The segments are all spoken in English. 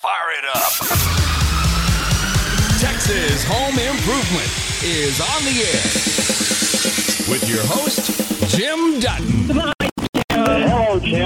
Fire it up. Texas Home Improvement is on the air with your host, Jim Dutton.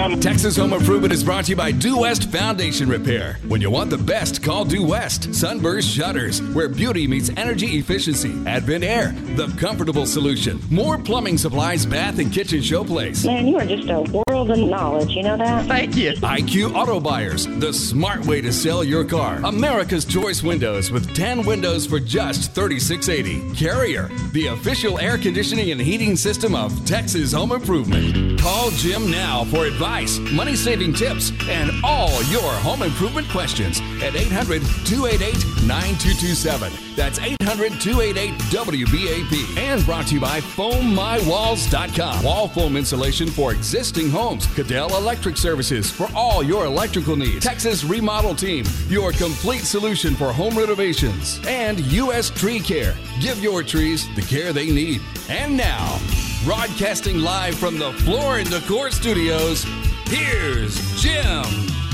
Hello, Texas Home Improvement is brought to you by Due West Foundation Repair. When you want the best, call Due West. Sunburst Shutters, where beauty meets energy efficiency. Advent Air, the comfortable solution. Moore plumbing supplies, bath and kitchen showplace. Man, you are just a world of knowledge. You know that? Thank you. IQ Auto Buyers, the smart way to sell your car. America's Choice Windows with 10 windows for just $36.80. Carrier, the official air conditioning and heating system of Texas Home Improvement. Call Jim now for advice, money saving tips, and all your home improvement questions at 800 288 9227. That's 800 288 WBAP. And brought to you by FoamMyWalls.com. Wall foam insulation for existing homes. Cadell Electric Services for all your electrical needs. Texas Remodel Team, your complete solution for home renovations. And U.S. Tree Care. Give your trees the care they need. And now, broadcasting live from the Floor and Decor Studios, here's Jim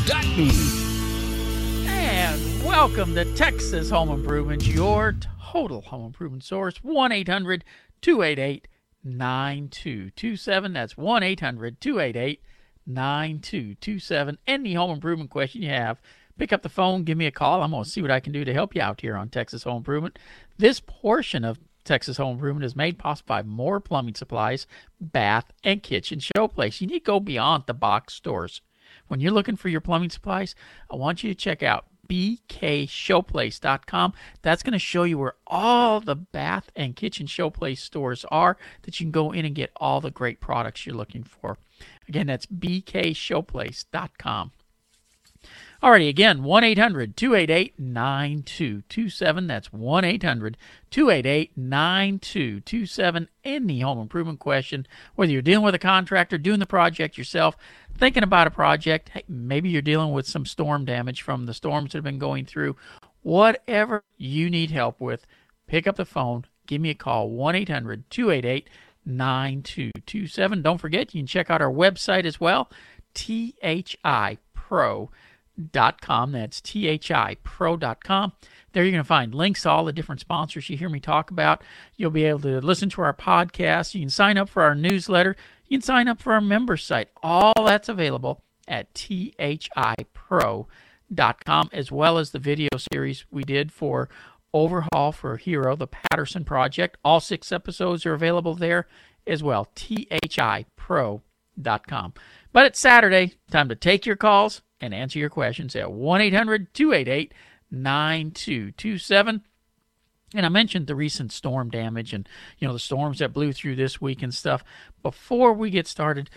Dutton. And welcome to Texas Home Improvement, your total home improvement source. 1 800 288 9227. That's 1 800 288 9227. Any home improvement question you have, pick up the phone, give me a call. I'm going to see what I can do to help you out here on Texas Home Improvement. This portion of Texas Home Improvement is made possible by Moore plumbing supplies, bath, and kitchen showplace. You need to go beyond the box stores. When you're looking for your plumbing supplies, I want you to check out bkshowplace.com. That's going to show you where all the bath and kitchen showplace stores are that you can go in and get all the great products you're looking for. Again, that's bkshowplace.com. Alrighty, again, 1 800 288 9227. That's 1 800 288 9227. Any home improvement question, whether you're dealing with a contractor, doing the project yourself, thinking about a project, hey, maybe you're dealing with some storm damage from the storms that have been going through, whatever you need help with, pick up the phone, give me a call, 1 800 288 9227. Don't forget, you can check out our website as well, thipro.com. That's thipro.com. There you're going to find links to all the different sponsors you hear me talk about. You'll be able to listen to our podcast. You can sign up for our newsletter. You can sign up for our member site. All that's available at thipro.com, as well as the video series we did for Overhaul for Hero, the Patterson Project. All six episodes are available there as well. thipro.com. But it's Saturday. Time to take your calls and answer your questions at 1 800 288 9227. And I mentioned the recent storm damage and, you know, the storms that blew through this week and stuff. Before we get started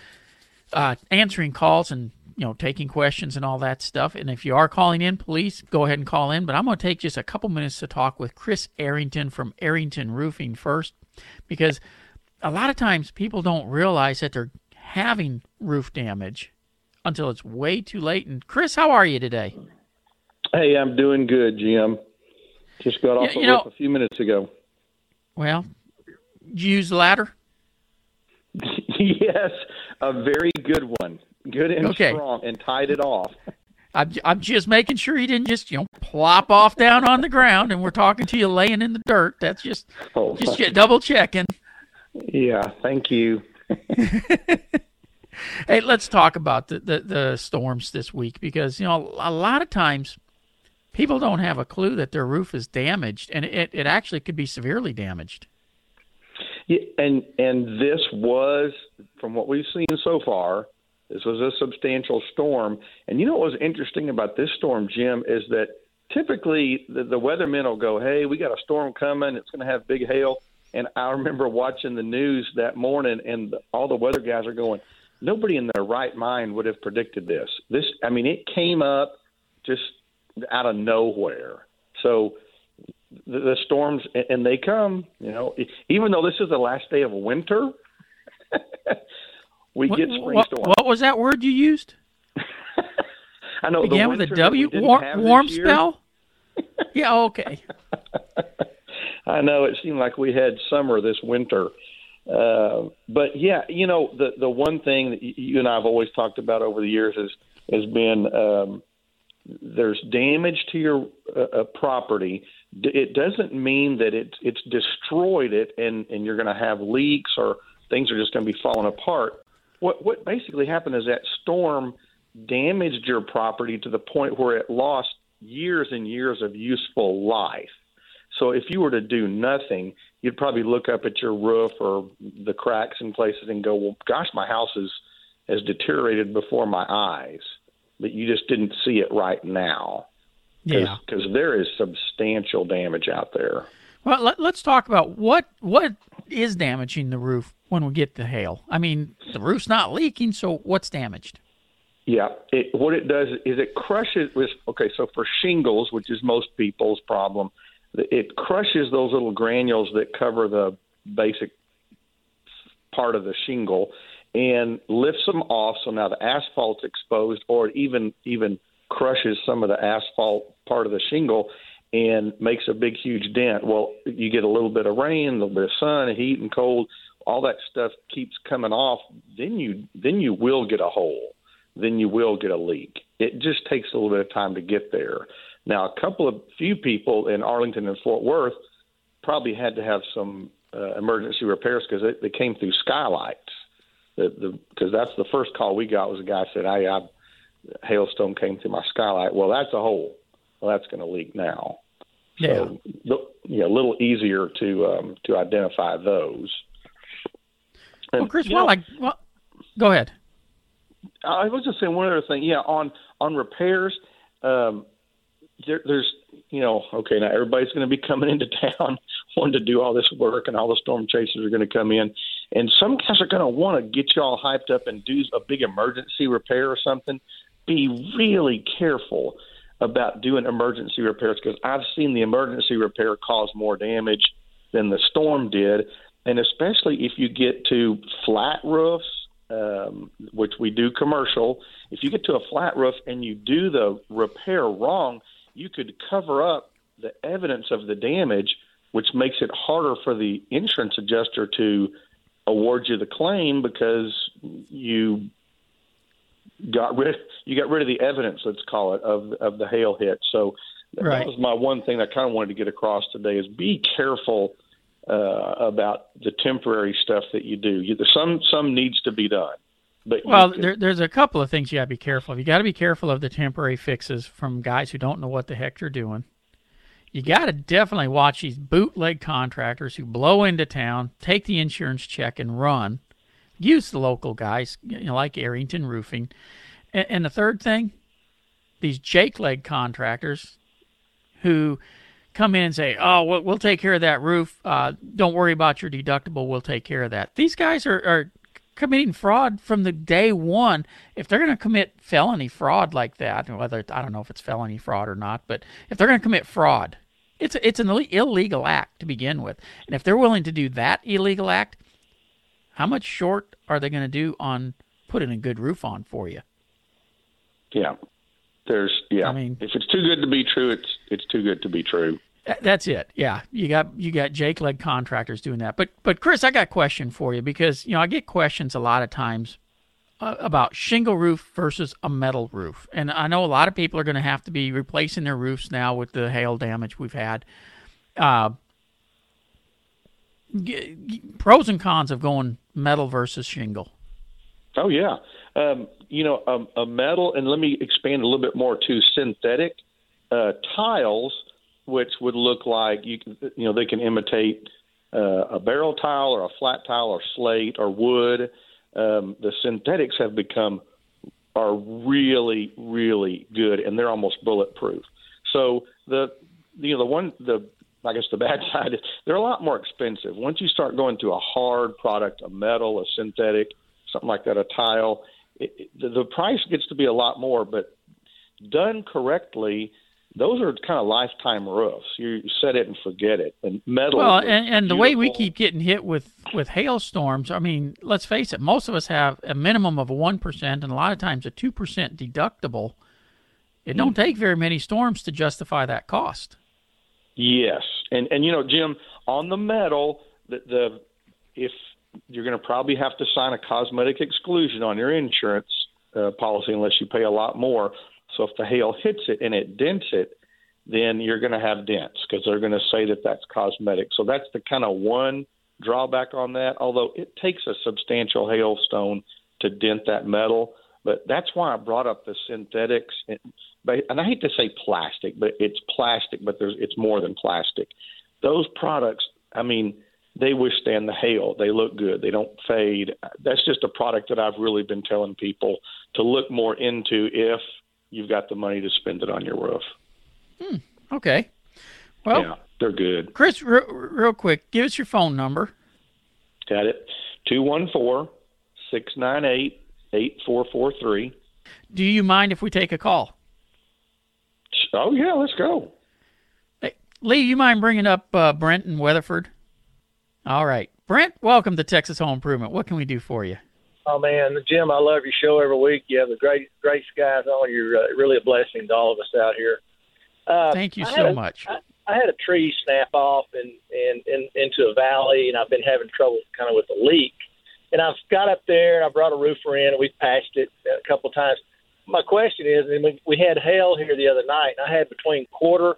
uh, answering calls and, you know, taking questions and all that stuff, and if you are calling in, please go ahead and call in. But I'm going to take just a couple minutes to talk with Chris Arrington from Arrington Roofing first, because a lot of times people don't realize that they're having roof damage until it's way too late. And Chris, how are you today? Hey, I'm doing good, Jim. Just got off You- the you know- roof a few minutes ago. Well, did you use the ladder? yes, a very good one. Good and Okay. strong, and tied it off. I'm, I'm just making sure you didn't just you know plop off down on the ground and we're talking to you laying in the dirt. That's just Oh, just double checking. yeah, thank you. Hey, let's talk about the, the the storms this week because you know a lot of times people don't have a clue that their roof is damaged and it, it actually could be severely damaged. Yeah, and and this was, from what we've seen so far, this was a substantial storm. And you know what was interesting about this storm, Jim, is that typically the, the weathermen will go, "Hey, we got a storm coming. It's going to have big hail." And I remember watching the news that morning, and all the weather guys are going, "Nobody in their right mind would have predicted this." This, I mean, it came up just out of nowhere. So the, the storms and- they come you know even though this is the last day of winter we What, get spring what, storms what was that word you used? i know Began with a W. War, warm spell. yeah. Okay. i know it seemed like we had summer this winter uh, but yeah you know the the one thing that you and i've always talked about over the years is has been um, there's damage to your uh, uh, property, it doesn't mean that it's it's destroyed it and and you're going to have leaks or things are just going to be falling apart. What what basically happened is that storm damaged your property to the point where it lost years and years of useful life. So if you were to do nothing, you'd probably look up at your roof or the cracks in places and go, "Well, gosh, my house is has deteriorated before my eyes." But you just didn't see it right now. Cause, Yeah. because there is substantial damage out there. Well, let, let's talk about what what is damaging the roof when we get the hail. I mean, the roof's not leaking, so what's damaged? Yeah, it, what it does is it crushes. With, okay, so for shingles, which is most people's problem, it crushes those little granules that cover the basic part of the shingle and lifts them off. So now the asphalt's exposed, or it even even crushes some of the asphalt part of the shingle and makes a big huge dent. Well, you get a little bit of rain, a little bit of sun, heat and cold, all that stuff keeps coming off. Then you then you will get a hole. Then you will get a leak. It just takes a little bit of time to get there. Now, a couple of few people in Arlington and Fort Worth probably had to have some uh, emergency repairs because they, they came through skylights. The the because that's the first call we got was a guy said, "Hey, I hailstone came through my skylight." Well, that's a hole. Well, that's going to leak now. So, yeah, a little easier to um, to identify those. Well, Chris, well, like, well, go ahead. I was just saying one other thing. Yeah, on on repairs, um, there, there's you know, okay, now everybody's going to be coming into town wanting to do all this work, and all the storm chasers are going to come in, and some guys are going to want to get you all hyped up and do a big emergency repair or something. Be really careful about doing emergency repairs because I've seen the emergency repair cause more damage than the storm did, and especially if you get to flat roofs um, which we do commercial, if you get to a flat roof and you do the repair wrong, you could cover up the evidence of the damage, which makes it harder for the insurance adjuster to award you the claim because you got rid you got rid of the evidence, let's call it, of of the hail hit. So Right. that was my one thing I kind of wanted to get across today is be careful uh, about the temporary stuff that you do. You, some some needs to be done, but Well, can- there, there's a couple of things you got to be careful of. You got to be careful of the temporary fixes from guys who don't know what the heck they're doing. You got to definitely watch these bootleg contractors who blow into town, take the insurance check, and run. Use the local guys, you know, like Arrington Roofing. And, and the third thing, these Jake leg contractors who come in and say, "Oh, we'll, we'll take care of that roof. Uh, don't worry about your deductible. We'll take care of that." These guys are, are committing fraud from the day one. If they're going to commit felony fraud like that, whether I don't know if it's felony fraud or not, but if they're going to commit fraud, it's it's an illegal act to begin with. And if they're willing to do that illegal act, how much short are they going to do on putting a good roof on for you? yeah, there's yeah. I mean- if it's too good to be true, it's it's too good to be true. Th- That's it. Yeah, you got you got Jake leg contractors doing that. But but Chris, I got a question for you because you know I get questions a lot of times uh, about shingle roof versus a metal roof, and I know a lot of people are going to have to be replacing their roofs now with the hail damage we've had. Uh, g- g- pros and cons of going metal versus shingle. Oh yeah, um, you know a, a metal, and let me expand a little bit more to synthetic uh, tiles, which would look like you can, you know they can imitate uh, a barrel tile or a flat tile or slate or wood. Um, the synthetics have become are really really good, and they're almost bulletproof. So the you know the one the I guess the bad side is they're a lot more expensive. Once you start going to a hard product, a metal, a synthetic, something like that, a tile, it, it, the, the price gets to be a lot more. But done correctly, those are kind of lifetime roofs. You set it and forget it. And metal. Well, and, and the way we keep getting hit with with hailstorms, I mean, let's face it, most of us have a minimum of a one percent, and a lot of times a two percent deductible. It don't take very many storms to justify that cost. Yes, and and you know, Jim, on the metal, the, the if you're going to probably have to sign a cosmetic exclusion on your insurance uh, policy unless you pay a lot more. So if the hail hits it and it dents it, then you're going to have dents because they're going to say that that's cosmetic. So that's the kind of one drawback on that. Although it takes a substantial hailstone to dent that metal, but that's why I brought up the synthetics. And, I hate to say plastic, but it's plastic, but there's it's more than plastic. Those products, I mean, they withstand the hail. They look good. They don't fade. That's just a product that I've really been telling people to look more into if you've got the money to spend it on your roof. Hmm. Okay. Well, yeah, they're good. Chris, real, real quick, give us your phone number. Got it. 214 698 8443. Do you mind if we take a call? Oh, yeah, let's go. Hey, Lee, you mind bringing up uh, Brent and Weatherford? All right. Brent, welcome to Texas Home Improvement. What can we do for you? Oh man, Jim, I love your show every week. You have the great, great guys on. You're uh, really a blessing to all of us out here. Uh, Thank you so a, much. I, I had a tree snap off and and in, into a valley, and I've been having trouble kind of with a leak. And I've got up there, and I brought a roofer in, and we've patched it a couple of times. My question is, and we had hail here the other night, and I had between quarter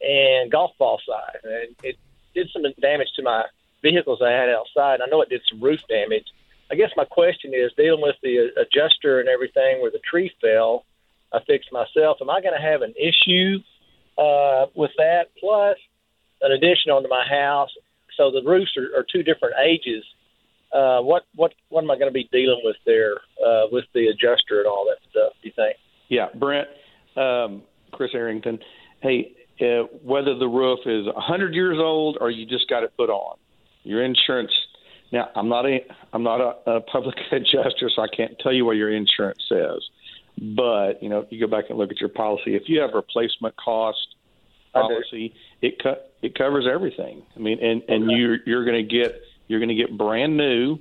and golf ball size, and it did some damage to my vehicles I had outside. I know it did some roof damage I guess my question is dealing with the adjuster and everything where the tree fell. I fixed myself. Am I going to have an issue uh, with that? Plus, an addition onto my house. So the roofs are, are two different ages. Uh, what what what am I going to be dealing with there uh, with the adjuster and all that stuff? Do you think? Yeah, Brent, um, Chris Arrington. Hey, uh, whether the roof is 100 years old or you just got it put on, your insurance now, I'm not a I'm not a, a public adjuster, so I can't tell you what your insurance says. But you know, if you go back and look at your policy, if you have replacement cost policy, it co- it covers everything. I mean, and and okay. you're you're going to get you're going to get brand new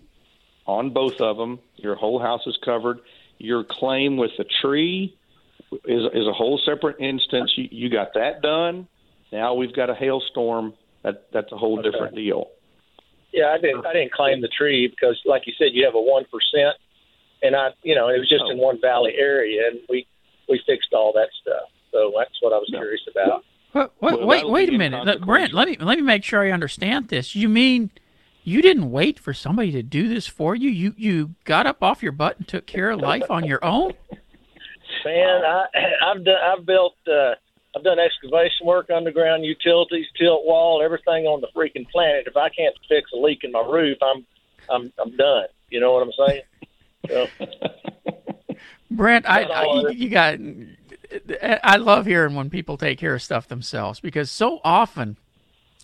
on both of them. Your whole house is covered. Your claim with the tree is is a whole separate instance. You, you got that done. Now we've got a hailstorm. That that's a whole okay. different deal. Yeah, I didn't. I didn't claim the tree because, like you said, you have a one percent, and I, you know, it was just oh. in one valley area, and we we fixed all that stuff. So that's what I was no. curious about. Well, wait, wait, wait a minute, Brent. Let me let me make sure I understand this. You mean you didn't wait for somebody to do this for you? You you got up off your butt and took care of life on your own? Man, I, I've done. I've built. Uh, I've done excavation work, underground utilities, tilt wall, everything on the freaking planet. If I can't fix a leak in my roof, I'm I'm I'm done. You know what I'm saying? So, Brent, I, I you got. I love hearing when people take care of stuff themselves because so often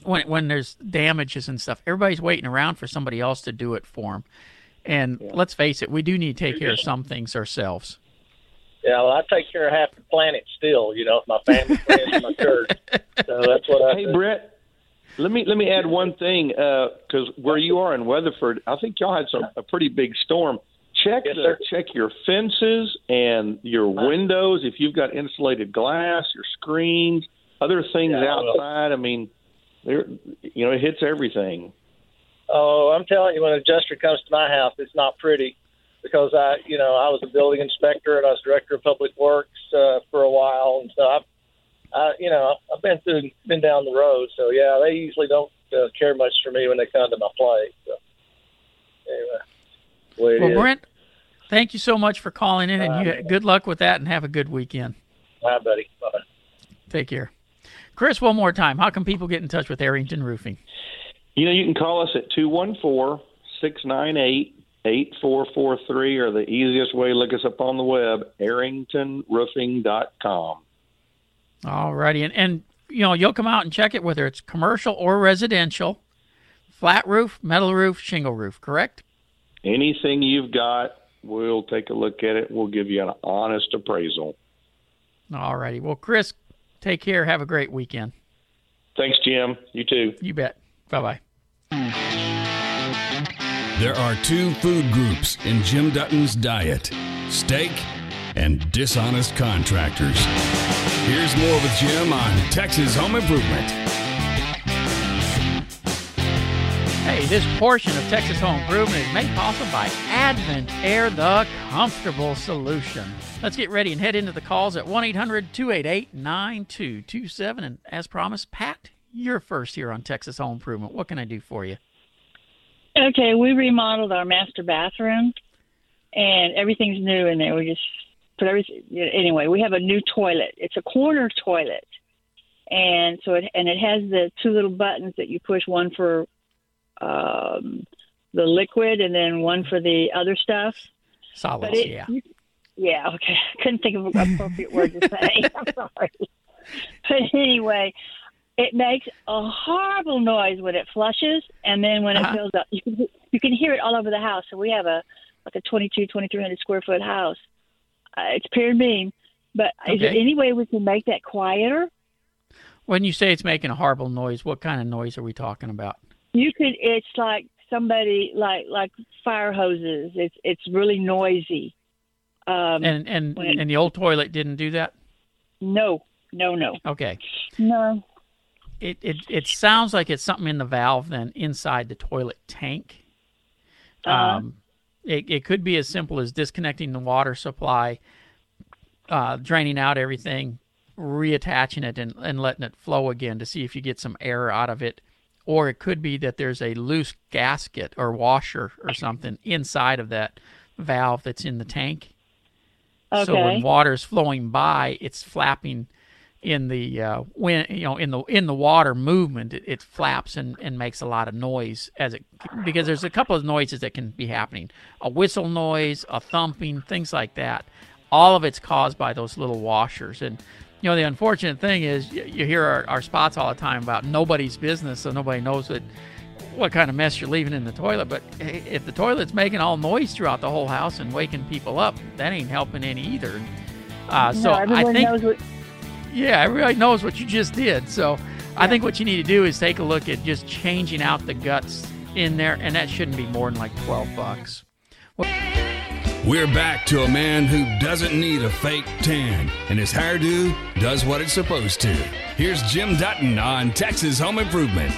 when when there's damages and stuff, everybody's waiting around for somebody else to do it for them. And yeah. let's face it, we do need to take care of some things ourselves. Yeah, well, I take care of half the planet still. You know, my family, friends, my church. So that's what I. Hey, Brett. Let me let me add one thing because uh, where you are in Weatherford, I think y'all had some a pretty big storm. Check yes, the, sir. check your fences and your windows if you've got insulated glass, your screens, other things yeah, outside. I mean, there you know it hits everything. Oh, I'm telling you, when an adjuster comes to my house, it's not pretty because I, you know, I was a building inspector and I was director of public works uh, for a while, and so I've, I, you know, I've been through, been down the road. So yeah, they usually don't uh, care much for me when they come to my place. So anyway, well, Brent, thank you so much for calling in, and you, good luck with that, and have a good weekend. Bye, buddy. Bye. Take care. Chris, one more time. How can people get in touch with Arrington Roofing? You know, you can call us at 214 698 8443 or the easiest way. Look us up on the web arringtonroofing.com all righty. And, and you know you'll come out and check it whether it's commercial or residential. Flat roof metal roof shingle roof correct? Anything you've got we'll take a look at it. We'll give you an honest appraisal. All righty. Well chris take care. Have a great weekend. Thanks jim. You too. You bet. Bye-bye there are two food groups in Jim Dutton's diet steak and dishonest contractors. Here's more with Jim on Texas Home Improvement. Hey, this portion of Texas Home Improvement is made possible by Advent Air, the comfortable solution. Let's get ready and head into the calls at 1 800 288 9227. And as promised, Pat, you're first here on Texas Home Improvement. What can I do for you? Okay, we remodeled our master bathroom, and everything's new in there. We just put everything. Anyway, we have a new toilet. It's a corner toilet, and so it and it has the two little buttons that you push. One for um, the liquid, and then one for the other stuff. Solids, it, yeah. yeah, okay. I couldn't think of an appropriate word to say. I'm sorry. But anyway, it makes a horrible noise when it flushes, and then when Uh-huh. it fills up, you can you can hear it all over the house. So we have a like a 22, 2300 square foot house. Uh, it's and beam, but is there any way we can make that quieter? When you say it's making a horrible noise, what kind of noise are we talking about? You could. It's like somebody like like fire hoses. It's it's really noisy. Um, And and when- and the old toilet didn't do that. no, no, no, Okay. no. It it it sounds like it's something in the valve then inside the toilet tank. Uh-huh. Um, it it could be as simple as disconnecting the water supply, uh, draining out everything, reattaching it, and and letting it flow again to see if you get some air out of it. Or it could be that there's a loose gasket or washer or something inside of that valve that's in the tank. Okay. So when water's flowing by, it's flapping in the uh, when you know in the in the water movement. It, it flaps and, and makes a lot of noise as it because there's a couple of noises that can be happening: a whistle noise, a thumping, things like that. All of it's caused by those little washers. And you know the unfortunate thing is you, you hear our, our spots all the time about nobody's business, so nobody knows what what kind of mess you're leaving in the toilet. But if the toilet's making all noise throughout the whole house and waking people up, that ain't helping any either. Uh, so no, everyone I think. Yeah, everybody knows what you just did. So I think what you need to do is take a look at just changing out the guts in there, and that shouldn't be more than like twelve bucks. We're back to a man who doesn't need a fake tan, and his hairdo does what it's supposed to. Here's Jim Dutton on Texas Home Improvement.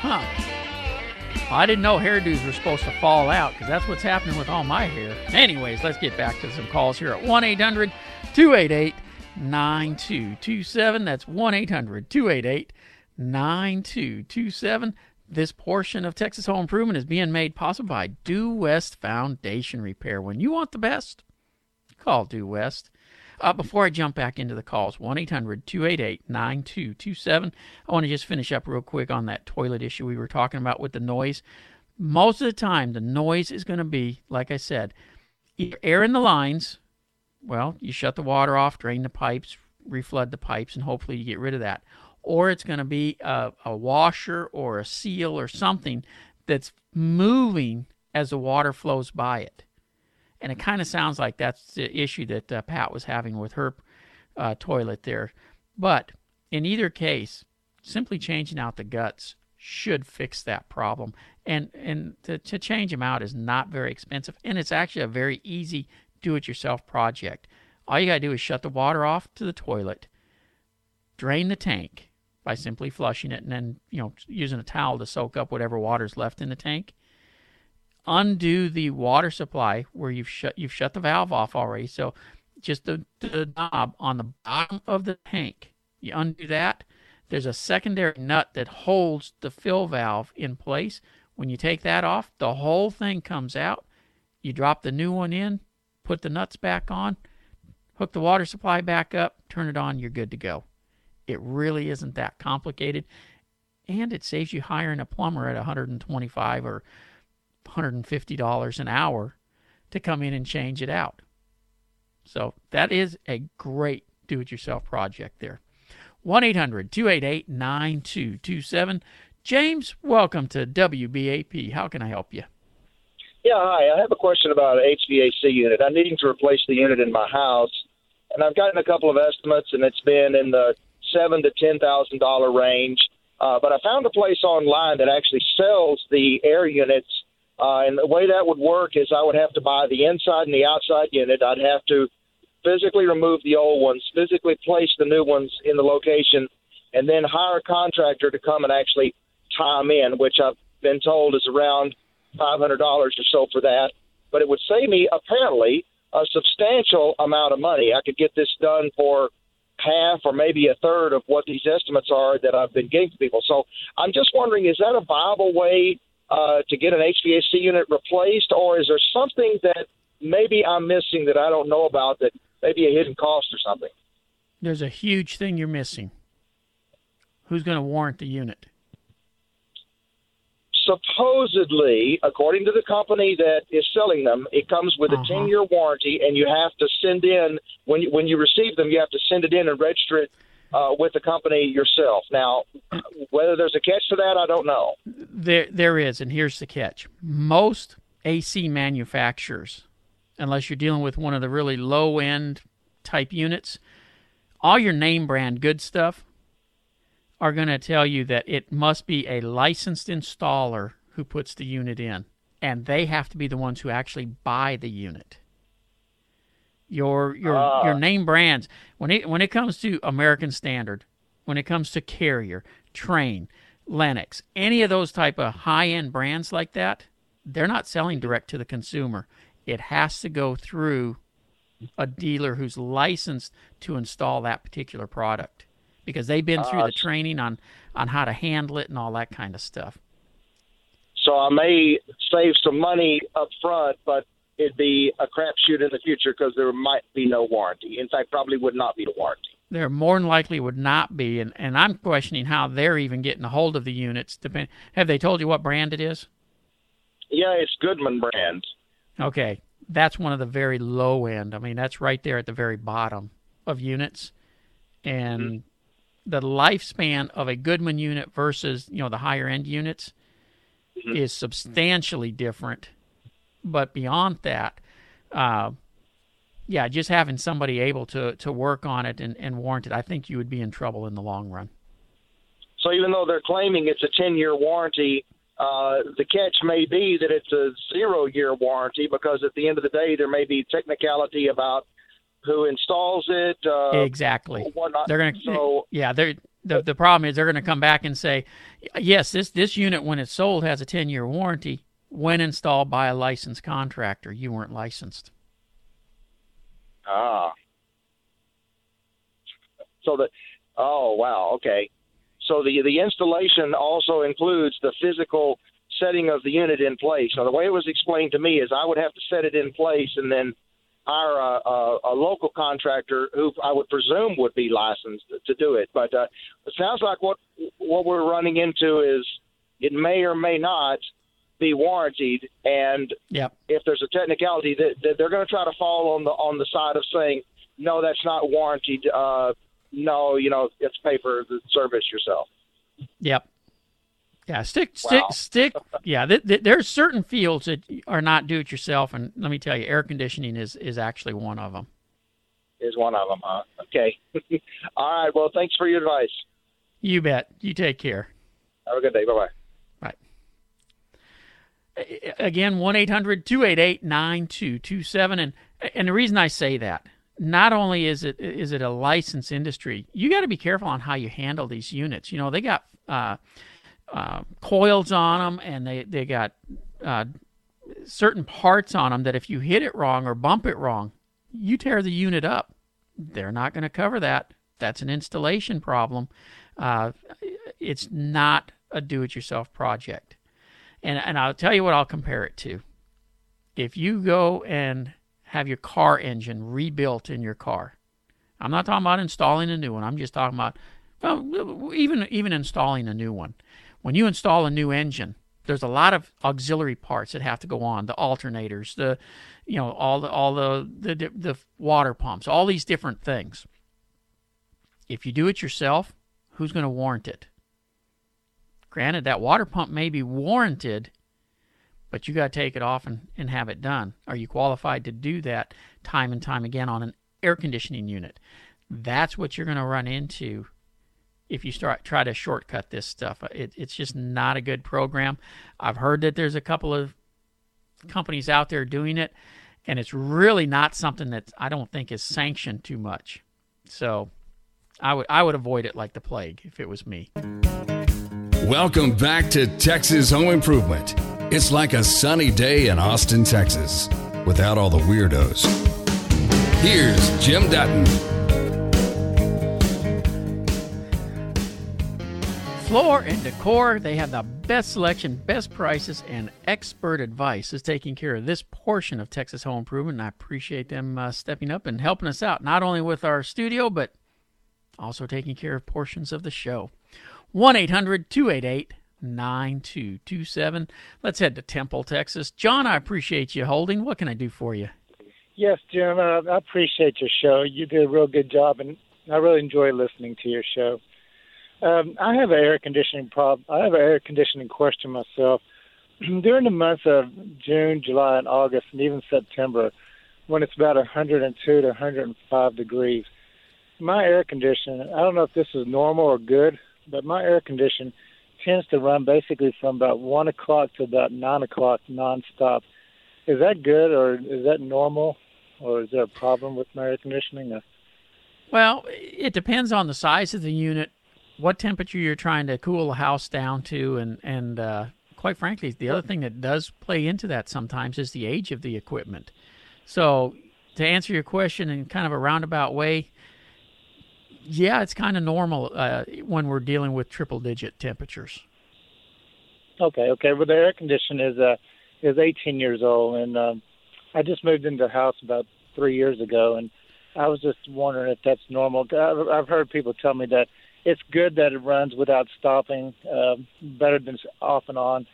Huh. I didn't know hairdos were supposed to fall out because that's what's happening with all my hair. Anyways, let's get back to some calls here at 1 800 288 9227. That's 1 800 288 9227. This portion of Texas Home Improvement is being made possible by Due West Foundation Repair. When you want the best, call Due West. Uh, before I jump back into the calls, 1 800 288 9227. I want to just finish up real quick on that toilet issue we were talking about with the noise. Most of the time, the noise is going to be, like I said, either air in the lines. Well, you shut the water off, drain the pipes, reflood the pipes, and hopefully you get rid of that. Or it's going to be a, a washer or a seal or something that's moving as the water flows by it and it kind of sounds like that's the issue that uh, Pat was having with her uh, toilet there. But in either case, simply changing out the guts should fix that problem. And and to, to change them out is not very expensive, and it's actually a very easy do-it-yourself project. All you gotta do is shut the water off to the toilet, drain the tank by simply flushing it, and then you know using a towel to soak up whatever water's left in the tank undo the water supply where you've shut you've shut the valve off already. So just the, the knob on the bottom of the tank, you undo that. There's a secondary nut that holds the fill valve in place. When you take that off, the whole thing comes out. You drop the new one in, put the nuts back on, hook the water supply back up, turn it on, you're good to go. It really isn't that complicated. And it saves you hiring a plumber at 125 or $150 an hour to come in and change it out. So that is a great do it yourself project there. 1 800 288 9227. James, welcome to WBAP. How can I help you? Yeah, hi. I have a question about an HVAC unit. I'm needing to replace the unit in my house, and I've gotten a couple of estimates, and it's been in the seven to ten thousand dollar range. Uh, but I found a place online that actually sells the air units, uh, and the way that would work is I would have to buy the inside and the outside unit. I'd have to physically remove the old ones, physically place the new ones in the location, and then hire a contractor to come and actually time in, which I've been told is around five hundred dollars or so for that. But it would save me apparently a substantial amount of money. I could get this done for half or maybe a third of what these estimates are that I've been getting to people. So I'm just wondering, is that a viable way uh, to get an HVAC unit replaced, or is there something that maybe I'm missing that I don't know about that maybe a hidden cost or something? There's a huge thing you're missing. Who's going to warrant the unit? Supposedly, according to the company that is selling them, it comes with Uh-huh. a 10 year warranty, and you have to send in, when you, when you receive them, you have to send it in and register it uh, with the company yourself. Now, whether there's a catch to that, I don't know. There, there is, and here's the catch: most AC manufacturers, unless you're dealing with one of the really low-end type units, all your name brand good stuff are going to tell you that it must be a licensed installer who puts the unit in, and they have to be the ones who actually buy the unit. Your your Ah. your name brands when it when it comes to American Standard, when it comes to Carrier, Trane, Lennox, any of those type of high end brands like that, they're not selling direct to the consumer. It has to go through a dealer who's licensed to install that particular product because they've been through Ah, the training on on how to handle it and all that kind of stuff. So I may save some money up front, but it'd be a crapshoot in the future because there might be no warranty. In fact, probably would not be a warranty. There more than likely would not be, and, and I'm questioning how they're even getting a hold of the units. Depend, have they told you what brand it is? Yeah, it's Goodman brand. Okay, that's one of the very low end. I mean, that's right there at the very bottom of units, and the lifespan of a Goodman unit versus you know the higher end units is substantially different. But beyond that, uh, yeah, just having somebody able to to work on it and, and warrant it, I think you would be in trouble in the long run. So even though they're claiming it's a 10 year warranty, uh, the catch may be that it's a zero year warranty because at the end of the day, there may be technicality about who installs it. Uh, exactly. whatnot. They're going to So yeah, they're the the problem is they're going to come back and say, yes, this this unit when it's sold has a 10 year warranty when installed by a licensed contractor. You weren't licensed. ah, so the oh wow okay. So the the installation also includes the physical setting of the unit in place. Now the way it was explained to me is I would have to set it in place and then hire a, a, a local contractor who I would presume would be licensed to do it. But uh, it sounds like what what we're running into is it may or may not be warranted, and Yep. if there's a technicality that, they're going to try to fall on the on the side of saying no, that's not warranted. Uh, no, you know, it's pay for the service yourself. Yep. Yeah, stick, stick, Wow. stick. Yeah, th- th- there's certain fields that are not do it yourself, and let me tell you, air conditioning is is actually one of them. Is one of them, huh? Okay. All right. Well, thanks for your advice. You bet. You take care. Have a good day. Bye bye. Right. Again 1-800-288-9227 and and the reason I say that not only is it is it a licensed industry you got to be careful on how you handle these units you know they got uh, uh, coils on them and they they got uh, certain parts on them that if you hit it wrong or bump it wrong you tear the unit up they're not going to cover that that's an installation problem uh, it's not a do-it-yourself project and and I'll tell you what I'll compare it to. If you go and have your car engine rebuilt in your car, I'm not talking about installing a new one. I'm just talking about well, even even installing a new one. When you install a new engine, there's a lot of auxiliary parts that have to go on, the alternators, the you know all the all the the, the water pumps, all these different things. If you do it yourself, who's going to warrant it? Granted, that water pump may be warranted, but you got to take it off and, and have it done. Are you qualified to do that time and time again on an air conditioning unit? That's what you're going to run into if you start try to shortcut this stuff. Uh, it, it's just not a good program. I've heard that there's a couple of companies out there doing it, and it's really not something that I don't think is sanctioned too much. So I would I would avoid it like the plague if it was me. Welcome back to Texas Home Improvement. It's like a sunny day in Austin, Texas, without all the weirdos. Here's Jim Dutton. Floor and Decor, they have the best selection, best prices, and expert advice is taking care of this portion of Texas Home Improvement. And I appreciate them uh, stepping up and helping us out, not only with our studio, but also taking care of portions of the show. 1 800 288 9227. Let's head to Temple, Texas. John, I appreciate you holding. What can I do for you? Yes, Jim, uh, I appreciate your show. You did a real good job, and I really enjoy listening to your show. Um, I have an air conditioning problem. I have an air conditioning question myself. During the months of June, July, and August, and even September, when it's about 102 to 105 degrees, my air conditioner, I don't know if this is normal or good, but my air conditioner tends to run basically from about 1 o'clock to about 9 o'clock nonstop. Is that good or is that normal? Or is there a problem with my air conditioning? Well, it depends on the size of the unit what temperature you're trying to cool a house down to, and and uh, quite frankly, the other thing that does play into that sometimes is the age of the equipment. So, to answer your question in kind of a roundabout way, yeah, it's kind of normal uh, when we're dealing with triple-digit temperatures. Okay, okay. Well, the air conditioner is uh, is 18 years old, and um, I just moved into the house about three years ago, and I was just wondering if that's normal. I've heard people tell me that it's good that it runs without stopping, uh, better than off and on.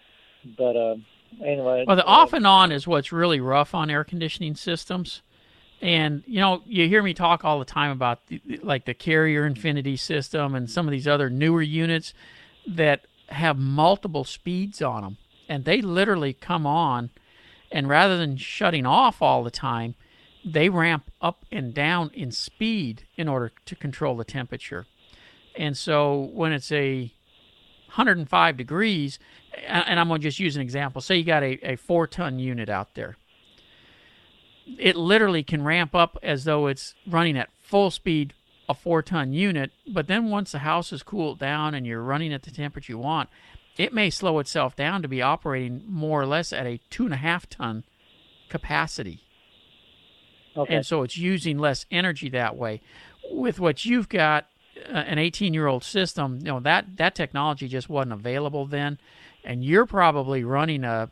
But uh, anyway. Well, the uh, off and on is what's really rough on air conditioning systems. And you know, you hear me talk all the time about the, like the Carrier Infinity system and some of these other newer units that have multiple speeds on them, and they literally come on, and rather than shutting off all the time, they ramp up and down in speed in order to control the temperature. And so when it's a 105 degrees, and I'm going to just use an example. Say you got a, a four ton unit out there. It literally can ramp up as though it's running at full speed, a four ton unit. But then once the house is cooled down and you're running at the temperature you want, it may slow itself down to be operating more or less at a two and a half ton capacity. Okay. And so it's using less energy that way. With what you've got, Uh, an 18 year old system, you know that that technology just wasn't available then, and you're probably running a,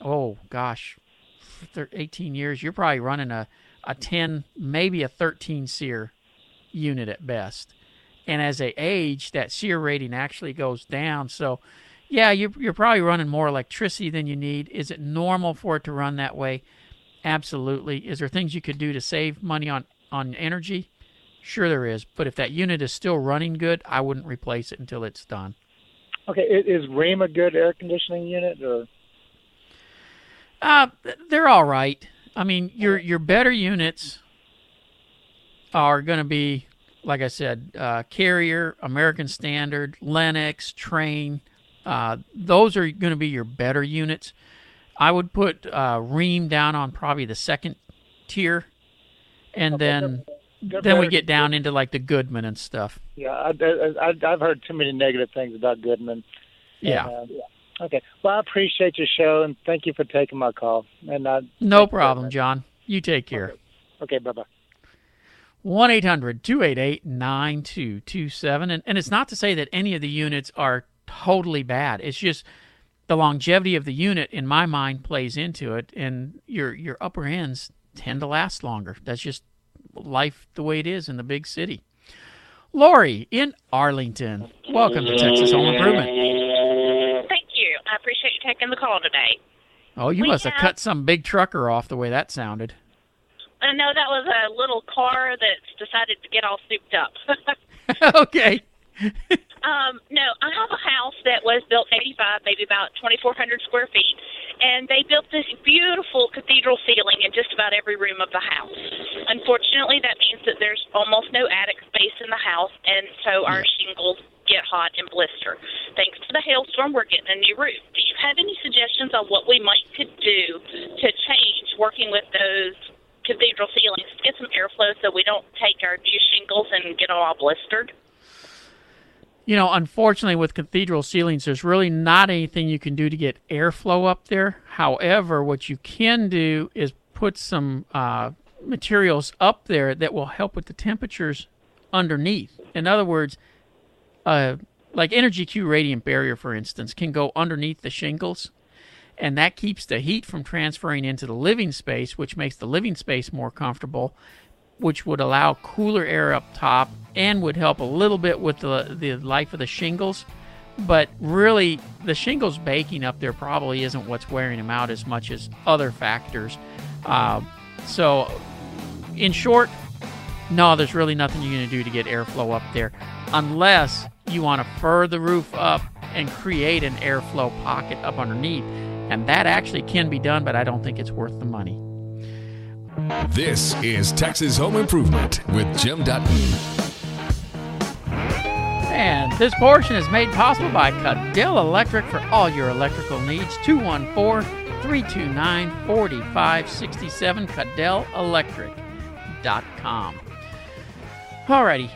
oh gosh, 18 years, you're probably running a a 10, maybe a 13 SEER unit at best, and as they age, that SEER rating actually goes down. So, yeah, you're you're probably running more electricity than you need. Is it normal for it to run that way? Absolutely. Is there things you could do to save money on on energy? Sure, there is. But if that unit is still running good, I wouldn't replace it until it's done. Okay, is Rheem a good air conditioning unit, or? Uh, they're all right. I mean, your your better units are going to be, like I said, uh, Carrier, American Standard, Lennox, Trane. Uh, those are going to be your better units. I would put uh, Rheem down on probably the second tier, and okay. then then we get down into like the Goodman and stuff. Yeah, I, I, I've heard too many negative things about Goodman. Yeah. And, uh, okay. Well, I appreciate your show and thank you for taking my call. And uh, no problem, John. You take care. Okay. okay bye bye. 1 800 288 9227. And it's not to say that any of the units are totally bad. It's just the longevity of the unit, in my mind, plays into it. And your, your upper ends tend to last longer. That's just life the way it is in the big city. Lori in Arlington, welcome to Texas Home Improvement. Thank you. I appreciate you taking the call today. Oh, you we must have, have cut some big trucker off the way that sounded. I know that was a little car that's decided to get all souped up. okay. um, no, I have a house that was built 85, maybe about 2,400 square feet and they built this beautiful cathedral ceiling in just about every room of the house. Unfortunately, that means that there's almost no attic space in the house, and so our shingles get hot and blister. Thanks to the hailstorm, we're getting a new roof. Do you have any suggestions on what we might could do to change working with those cathedral ceilings to get some airflow so we don't take our new shingles and get them all blistered? You know, unfortunately, with cathedral ceilings, there's really not anything you can do to get airflow up there. However, what you can do is put some uh, materials up there that will help with the temperatures underneath. In other words, uh, like Energy Q radiant barrier, for instance, can go underneath the shingles, and that keeps the heat from transferring into the living space, which makes the living space more comfortable, which would allow cooler air up top and would help a little bit with the, the life of the shingles. But really, the shingles baking up there probably isn't what's wearing them out as much as other factors. Uh, so, in short, no, there's really nothing you're going to do to get airflow up there unless you want to fur the roof up and create an airflow pocket up underneath. And that actually can be done, but I don't think it's worth the money. This is Texas Home Improvement with Jim Dutton. And this portion is made possible by Cadell Electric for all your electrical needs. 214 329 4567, CadellElectric.com. Alrighty,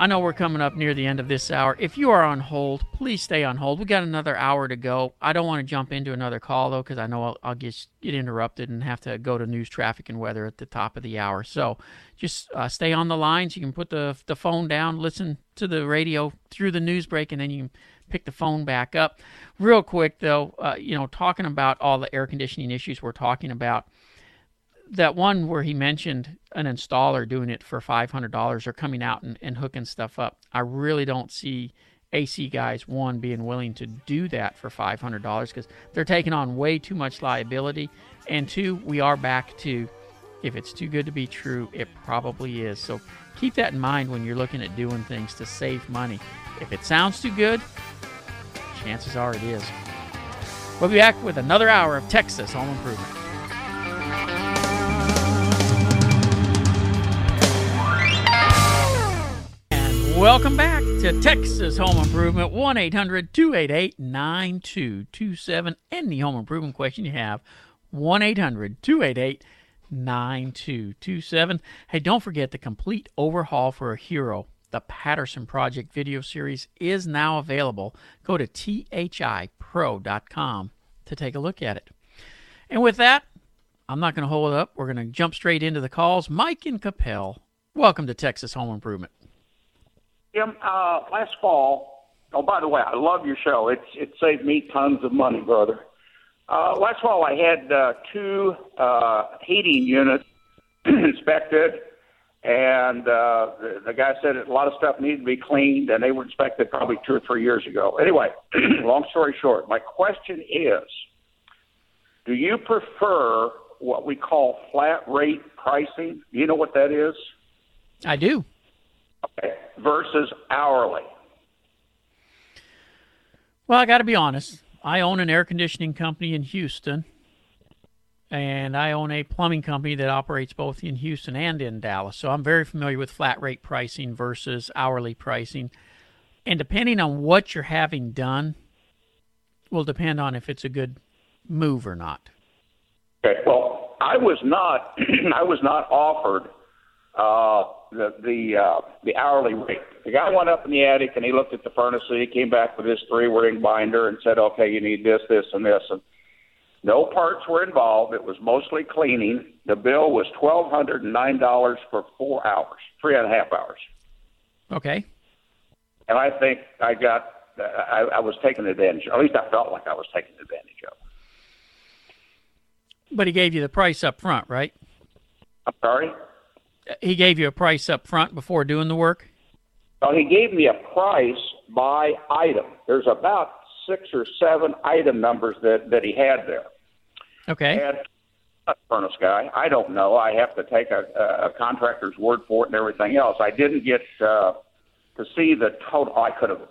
I know we're coming up near the end of this hour. If you are on hold, please stay on hold. We got another hour to go. I don't want to jump into another call though, because I know I'll, I'll, get get interrupted and have to go to news, traffic, and weather at the top of the hour. So just uh, stay on the lines. You can put the the phone down, listen to the radio through the news break, and then you can pick the phone back up. Real quick though, uh, you know, talking about all the air conditioning issues we're talking about that one where he mentioned an installer doing it for $500 or coming out and, and hooking stuff up. I really don't see AC guys, one, being willing to do that for $500 because they're taking on way too much liability. And two, we are back to if it's too good to be true, it probably is. So keep that in mind when you're looking at doing things to save money. If it sounds too good, chances are it is. We'll be back with another hour of Texas Home Improvement. Welcome back to Texas Home Improvement, 1 800 288 9227. Any home improvement question you have, 1 800 288 9227. Hey, don't forget the complete overhaul for a hero. The Patterson Project video series is now available. Go to thipro.com to take a look at it. And with that, I'm not going to hold it up. We're going to jump straight into the calls. Mike and Coppell, welcome to Texas Home Improvement. Jim, uh, last fall. Oh, by the way, I love your show. It's it saved me tons of money, brother. Uh, last fall, I had uh, two uh, heating units inspected, and uh, the, the guy said a lot of stuff needed to be cleaned, and they were inspected probably two or three years ago. Anyway, long story short, my question is: Do you prefer what we call flat rate pricing? Do you know what that is? I do. Okay. Versus hourly. Well, I got to be honest. I own an air conditioning company in Houston, and I own a plumbing company that operates both in Houston and in Dallas. So I'm very familiar with flat rate pricing versus hourly pricing. And depending on what you're having done, will depend on if it's a good move or not. Okay. Well, I was not. I was not offered uh, the the uh, the hourly rate. The guy went up in the attic and he looked at the furnace and he came back with his three ring binder and said, "Okay, you need this, this, and this." And no parts were involved. It was mostly cleaning. The bill was twelve hundred and nine dollars for four hours, three and a half hours. Okay. And I think I got. I, I was taking advantage. At least I felt like I was taking advantage of. But he gave you the price up front, right? I'm sorry he gave you a price up front before doing the work? Well, he gave me a price by item. There's about six or seven item numbers that, that he had there. Okay. And a furnace guy. I don't know. I have to take a, a contractor's word for it and everything else. I didn't get uh, to see the total. I could have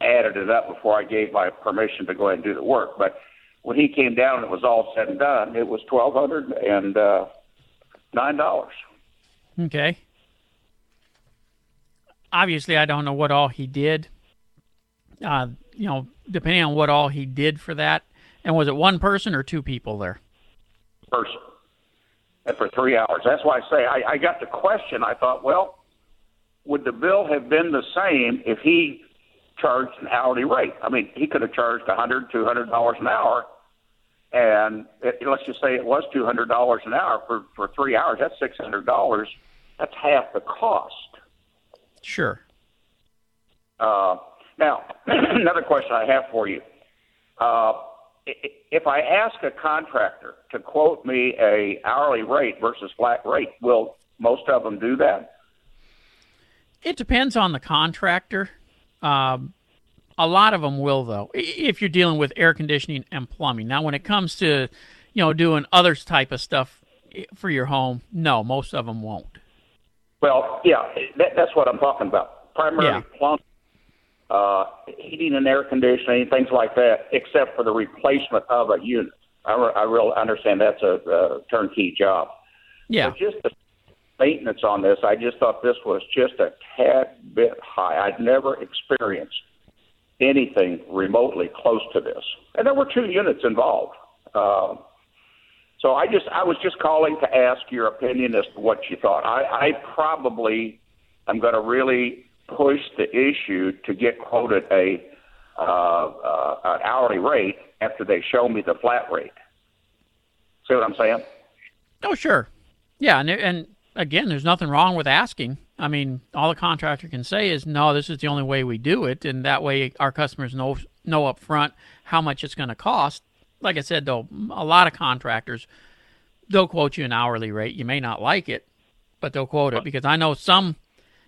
added it up before I gave my permission to go ahead and do the work. But when he came down and it was all said and done, it was twelve hundred and uh, nine dollars. Okay. Obviously, I don't know what all he did. Uh, you know, depending on what all he did for that. And was it one person or two people there? Person. And for three hours. That's why I say I, I got the question. I thought, well, would the bill have been the same if he charged an hourly rate. I mean, he could have charged a hundred, two hundred dollars an hour, and it, let's just say it was two hundred dollars an hour for for three hours. That's six hundred dollars. That's half the cost. Sure. Uh, now, another question I have for you. Uh, if I ask a contractor to quote me a hourly rate versus flat rate, will most of them do that? It depends on the contractor. Um, a lot of them will, though, if you're dealing with air conditioning and plumbing. Now, when it comes to, you know, doing other type of stuff for your home, no, most of them won't. Well, yeah, that, that's what I'm talking about. Primarily Yeah. plumbing, uh, heating and air conditioning, things like that, except for the replacement of a unit. I, re- I really understand that's a, a turnkey job. Yeah. But just the maintenance on this, I just thought this was just a tad bit high. I'd never experienced anything remotely close to this, and there were two units involved. Uh, so I just I was just calling to ask your opinion as to what you thought. I, I probably am going to really push the issue to get quoted a uh, uh, an hourly rate after they show me the flat rate. See what I'm saying? Oh, sure. Yeah, and and again, there's nothing wrong with asking. I mean, all the contractor can say is, "No, this is the only way we do it," and that way our customers know know up front how much it's going to cost. Like I said, though, a lot of contractors they'll quote you an hourly rate. You may not like it, but they'll quote it because I know some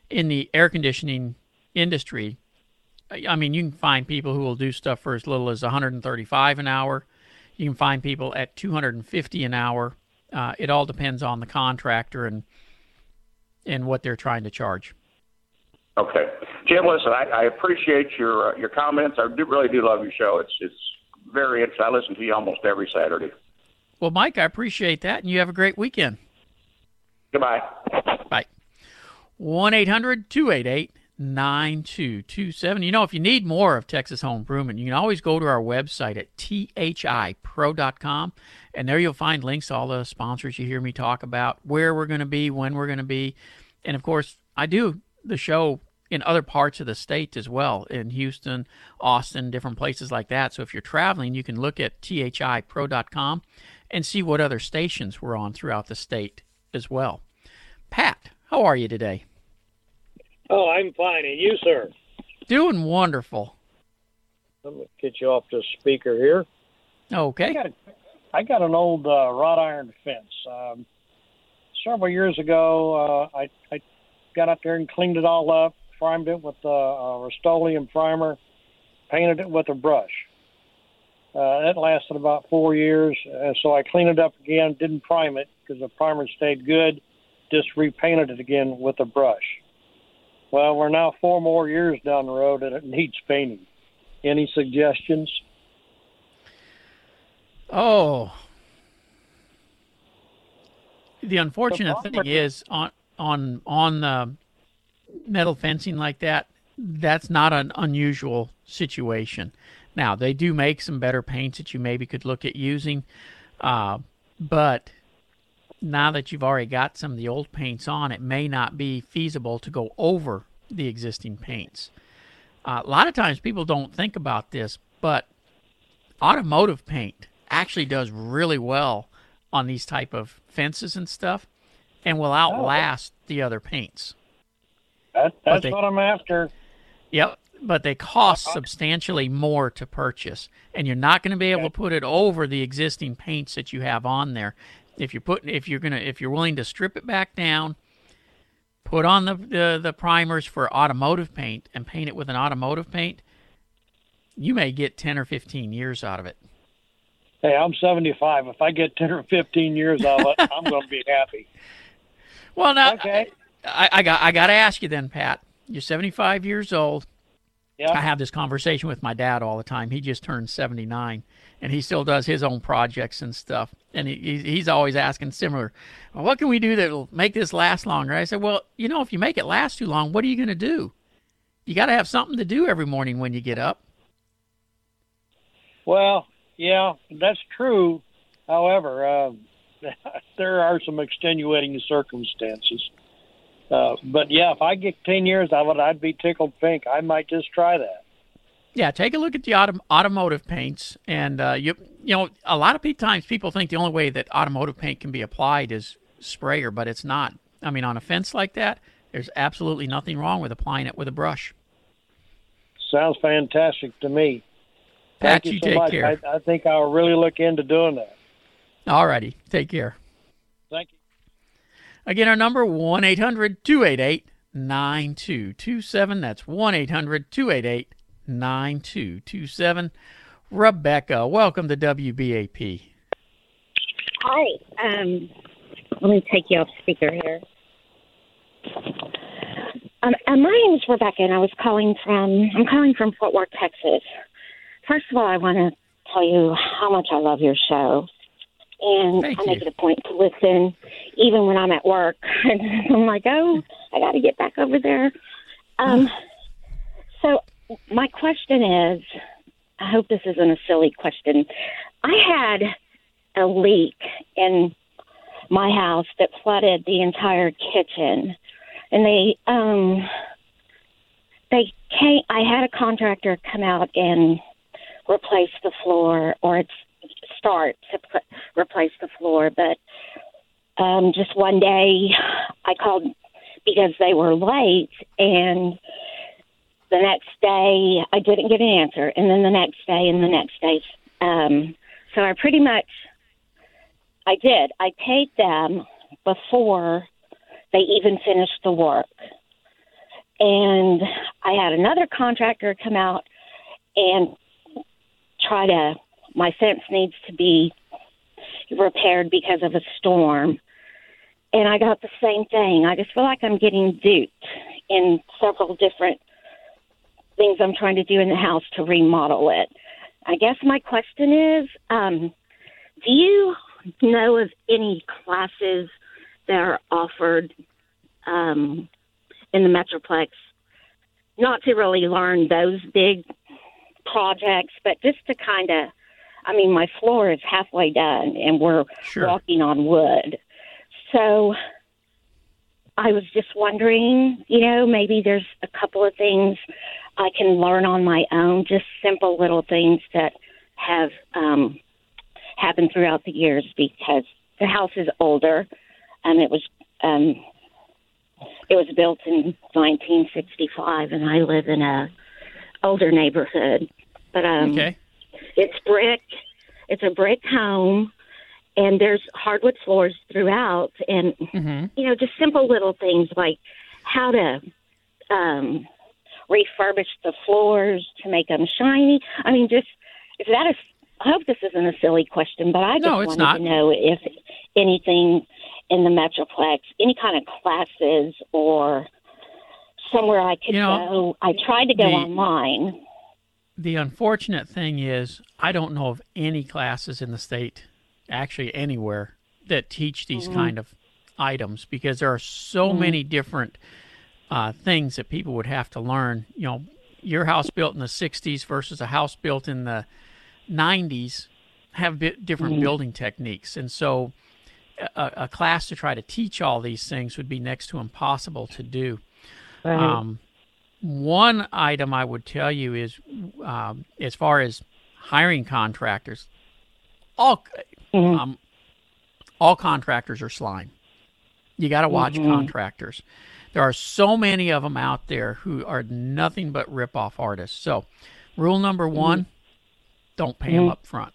in the air conditioning industry. I mean, you can find people who will do stuff for as little as 135 an hour. You can find people at 250 an hour. Uh, it all depends on the contractor and and what they're trying to charge. Okay, Jim. Listen, I, I appreciate your uh, your comments. I do, really do love your show. It's it's very interesting. I listen to you almost every Saturday. Well, Mike, I appreciate that, and you have a great weekend. Goodbye. Bye. 1 800 288 9227. You know, if you need more of Texas Home Improvement, you can always go to our website at thipro.com, and there you'll find links to all the sponsors you hear me talk about, where we're going to be, when we're going to be. And of course, I do the show in other parts of the state as well, in Houston, Austin, different places like that. So if you're traveling, you can look at thipro.com and see what other stations we're on throughout the state as well. Pat, how are you today? Oh, I'm fine. And you, sir? Doing wonderful. Let me get you off the speaker here. Okay. I got, I got an old uh, wrought iron fence. Um, several years ago, uh, I, I got up there and cleaned it all up, primed it with uh, a Rust-Oleum primer, painted it with a brush. Uh, that lasted about four years, uh, so I cleaned it up again. Didn't prime it because the primer stayed good. Just repainted it again with a brush. Well, we're now four more years down the road, and it needs painting. Any suggestions? Oh. The unfortunate thing is on on on the metal fencing like that, that's not an unusual situation. Now they do make some better paints that you maybe could look at using, uh, but now that you've already got some of the old paints on, it may not be feasible to go over the existing paints. Uh, a lot of times people don't think about this, but automotive paint actually does really well on these type of fences and stuff, and will outlast the other paints. That, that's they- what I'm after. Yep, but they cost uh-huh. substantially more to purchase, and you're not going to be able to put it over the existing paints that you have on there. If you're putting, if you're gonna, if you're willing to strip it back down, put on the the, the primers for automotive paint, and paint it with an automotive paint, you may get ten or fifteen years out of it. Hey, I'm 75. If I get 10 or 15 years out of it, I'm going to be happy. Well, now Okay. I, I got I got to ask you then, Pat. You're 75 years old. Yeah. I have this conversation with my dad all the time. He just turned 79, and he still does his own projects and stuff. And he, he's- always asking similar, well, "What can we do that will make this last longer?" I said, "Well, you know, if you make it last too long, what are you going to do? You got to have something to do every morning when you get up." Well, yeah, that's true. However, uh, there are some extenuating circumstances. Uh, but yeah, if I get 10 years out of it, I'd be tickled pink. I might just try that. Yeah, take a look at the autom- automotive paints, and uh, you you know a lot of times people think the only way that automotive paint can be applied is sprayer, but it's not. I mean, on a fence like that, there's absolutely nothing wrong with applying it with a brush. Sounds fantastic to me. Pat, Thank you, you so take much. care. I, I think I'll really look into doing that. All righty, take care. Thank you. Again, our number 1 800 288 9227 That's 1-800-288 9227 Rebecca, welcome to WBAP. Hi. Um, let me take you off speaker here. Um, uh, my name is Rebecca, and I was calling from. I'm calling from Fort Worth, Texas. First of all, I want to tell you how much I love your show, and Thank I make you. it a point to listen, even when I'm at work. I'm like, oh, I got to get back over there. Um, so my question is, I hope this isn't a silly question. I had a leak in my house that flooded the entire kitchen, and they um they came. I had a contractor come out and replace the floor, or it's start to put, replace the floor, but um just one day I called because they were late and the next day I didn't get an answer and then the next day and the next day um so I pretty much I did. I paid them before they even finished the work. And I had another contractor come out and try to my fence needs to be repaired because of a storm. And I got the same thing. I just feel like I'm getting duped in several different things I'm trying to do in the house to remodel it. I guess my question is um, do you know of any classes that are offered um, in the Metroplex? Not to really learn those big projects, but just to kind of, I mean, my floor is halfway done and we're Sure. walking on wood. So I was just wondering, you know, maybe there's a couple of things I can learn on my own, just simple little things that have um, happened throughout the years because the house is older and it was um, it was built in 1965 and I live in a older neighborhood. But um, Okay. It's brick. It's a brick home, and there's hardwood floors throughout, and Mm-hmm. you know, just simple little things like how to um, refurbish the floors to make them shiny. I mean, just is that a? I hope this isn't a silly question, but I just No, wanted not. to know if anything in the Metroplex, any kind of classes or somewhere I could You know, go. I tried to go the- online. The unfortunate thing is, I don't know of any classes in the state, actually anywhere, that teach these Mhm. kind of items because there are so Mhm. many different uh, things that people would have to learn. You know, your house built in the 60s versus a house built in the 90s have bit different Mhm. building techniques. And so a, a class to try to teach all these things would be next to impossible to do. Right. Um, one item I would tell you is, um, as far as hiring contractors, all um, all contractors are slime. You got to watch Mhm. contractors. There are so many of them out there who are nothing but rip-off artists. So, rule number one: don't pay them Mhm. up front.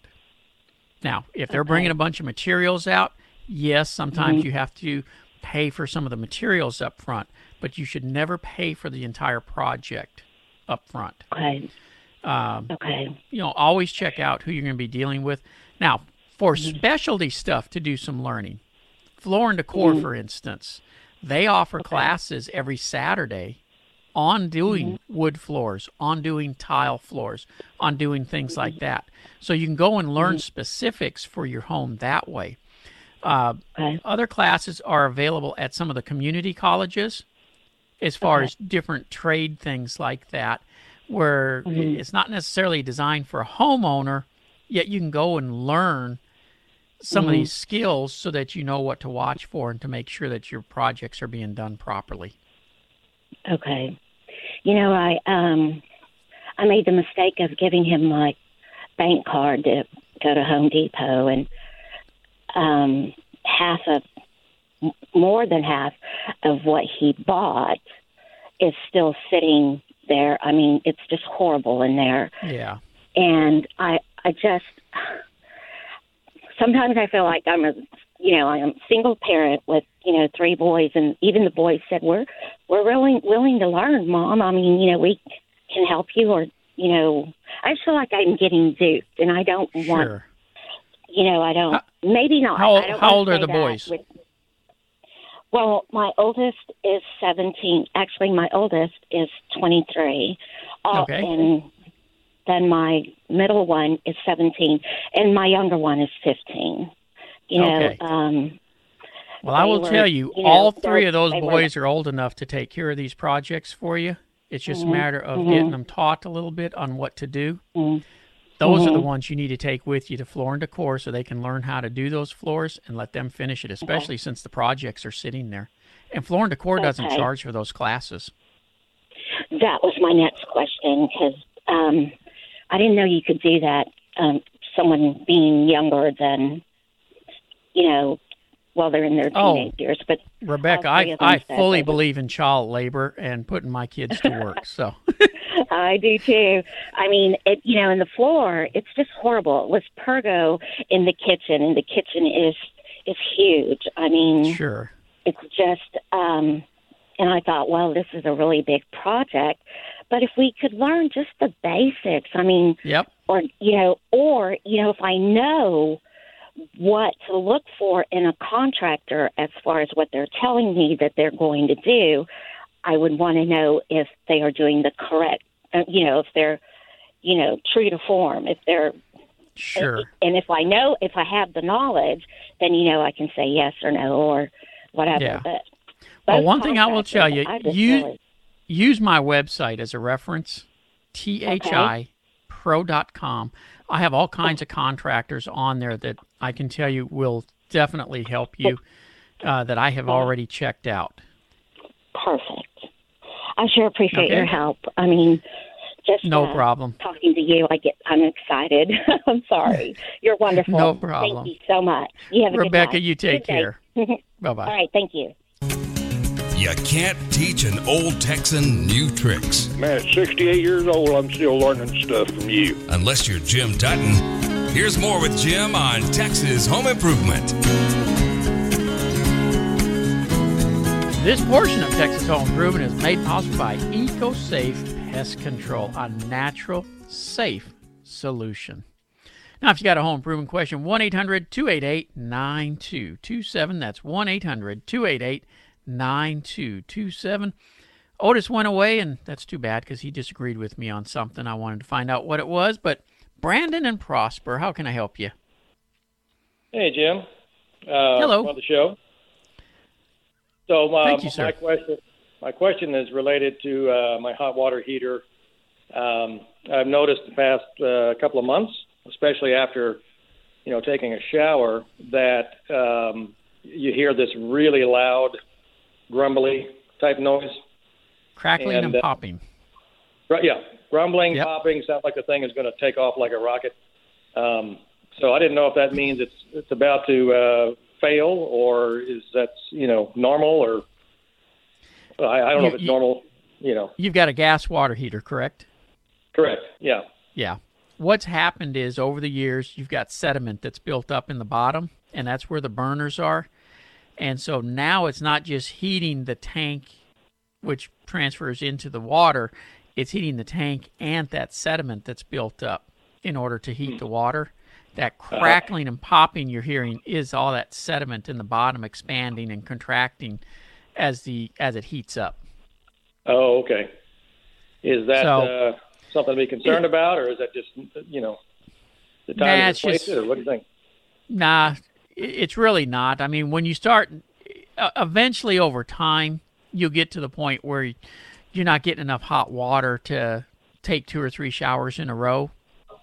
Now, if they're bringing a bunch of materials out, yes, sometimes Mhm. you have to pay for some of the materials up front, but you should never pay for the entire project up front. Okay. Um, Okay. you know, always check out who you're going to be dealing with. Now, for Mm-hmm. specialty stuff to do some learning, Floor and Decor, Mhm. for instance, they offer classes every Saturday on doing Mm-hmm. wood floors, on doing tile floors, on doing things like that. So you can go and learn Mm-hmm. specifics for your home that way. Uh, Okay. Other classes are available at some of the community colleges as far Okay. as different trade things like that, where Mhm. it's not necessarily designed for a homeowner, yet you can go and learn some of Mhm. these skills so that you know what to watch for and to make sure that your projects are being done properly. Okay. You know, I um I made the mistake of giving him my bank card to go to Home Depot, and um, half of more than half of what he bought is still sitting there. I mean, it's just horrible in there. Yeah. And I, I just sometimes I feel like I'm a, you know, I'm a single parent with, you know, three boys, and even the boys said we're we're willing willing to learn, mom. I mean, you know, we can help you, or you know, I just feel like I'm getting duped, and I don't want, Sure. you know, I don't. maybe not. How, I don't how old are the boys? with- well, my oldest is 17. Actually, my oldest is 23. Uh, Okay. And then my middle one is 17, and my younger one is 15. You know, Okay. um, Well, I will were, tell you, you know, all three of those they were- boys are old enough to take care of these projects for you. It's just Mhm, a matter of mhm. getting them taught a little bit on what to do. Mhm. Those are the Mhm. ones you need to take with you to Floor and Decor so they can learn how to do those floors and let them finish it, especially since the projects are sitting there. And Floor and Decor doesn't charge for those classes. that was my next question because um, I didn't know you could do that. Um, someone being younger than, you know, while they're in their Oh. teenage years, but Rebecca, I, I fully believe in child labor and putting my kids to work. So, I do too. I mean, it, you know, in the floor, it's just horrible. It was pergo in the kitchen, and the kitchen is is huge. I mean, sure. it's just um and I thought, well, this is a really big project, but if we could learn just the basics, I mean, Yep. or you know, or you know, if I know what to look for in a contractor as far as what they're telling me that they're going to do, I would want to know if they are doing the correct, uh, you know, if they're, you know, true to form, if they're Sure. and if I know, if I have the knowledge, then you know I can say yes or no or whatever. Yeah. But Well, one thing I will tell you, use, really- use my website as a reference, thipro.com. I have all kinds of contractors on there that I can tell you will definitely help you uh, that I have already checked out. perfect. I sure appreciate Okay. your help. I mean, just No uh, problem. talking to you, I get I'm excited. I'm sorry. You're wonderful. No problem. Thank you so much. You have a Rebecca, good night. you take Good care. Bye-bye. All right. Thank you. You can't teach an old Texan new tricks. Man, at 68 years old, I'm still learning stuff from you. Unless you're Jim Dutton. Here's more with Jim on Texas Home Improvement. This portion of Texas Home Improvement is made possible by EcoSafe Pest Control, a natural, safe solution. Now, if you got a home improvement question, 1 800 288 9227. That's 1 800 288 9227. Otis went away, and that's too bad because he disagreed with me on something. I wanted to find out what it was. But Brandon and Prosper, how can I help you? Hey, Jim. Uh, Hello. On the show. So, uh, Thank you, sir. my question, my question is related to uh, my hot water heater. Um, I've noticed the past uh, couple of months, especially after, you know, taking a shower, that um, you hear this really loud, grumbly type noise. Crackling and, And, uh, popping. Right, yeah, grumbling, Yep. popping, sounds like the thing is going to take off like a rocket. Um, so I didn't know if that means it's it's about to uh, fail or is that you know normal or I, I don't know if it's you- normal. You know, You've got a gas water heater, correct? correct? Yeah. Yeah. What's happened is over the years, you've got sediment that's built up in the bottom, and that's where the burners are. And so now it's not just heating the tank, which transfers into the water, it's heating the tank and that sediment that's built up in order to heat hmm. the water. That crackling and popping you're hearing is all that sediment in the bottom expanding and contracting as the as it heats up. Oh, okay. Is that So- uh, something to be concerned about, or is that just you know the time Nah, it's just- it, or what do you think? Nah, it's really not. I mean, when you start, uh, eventually over time, you'll get to the point where you're not getting enough hot water to take two or three showers in a row.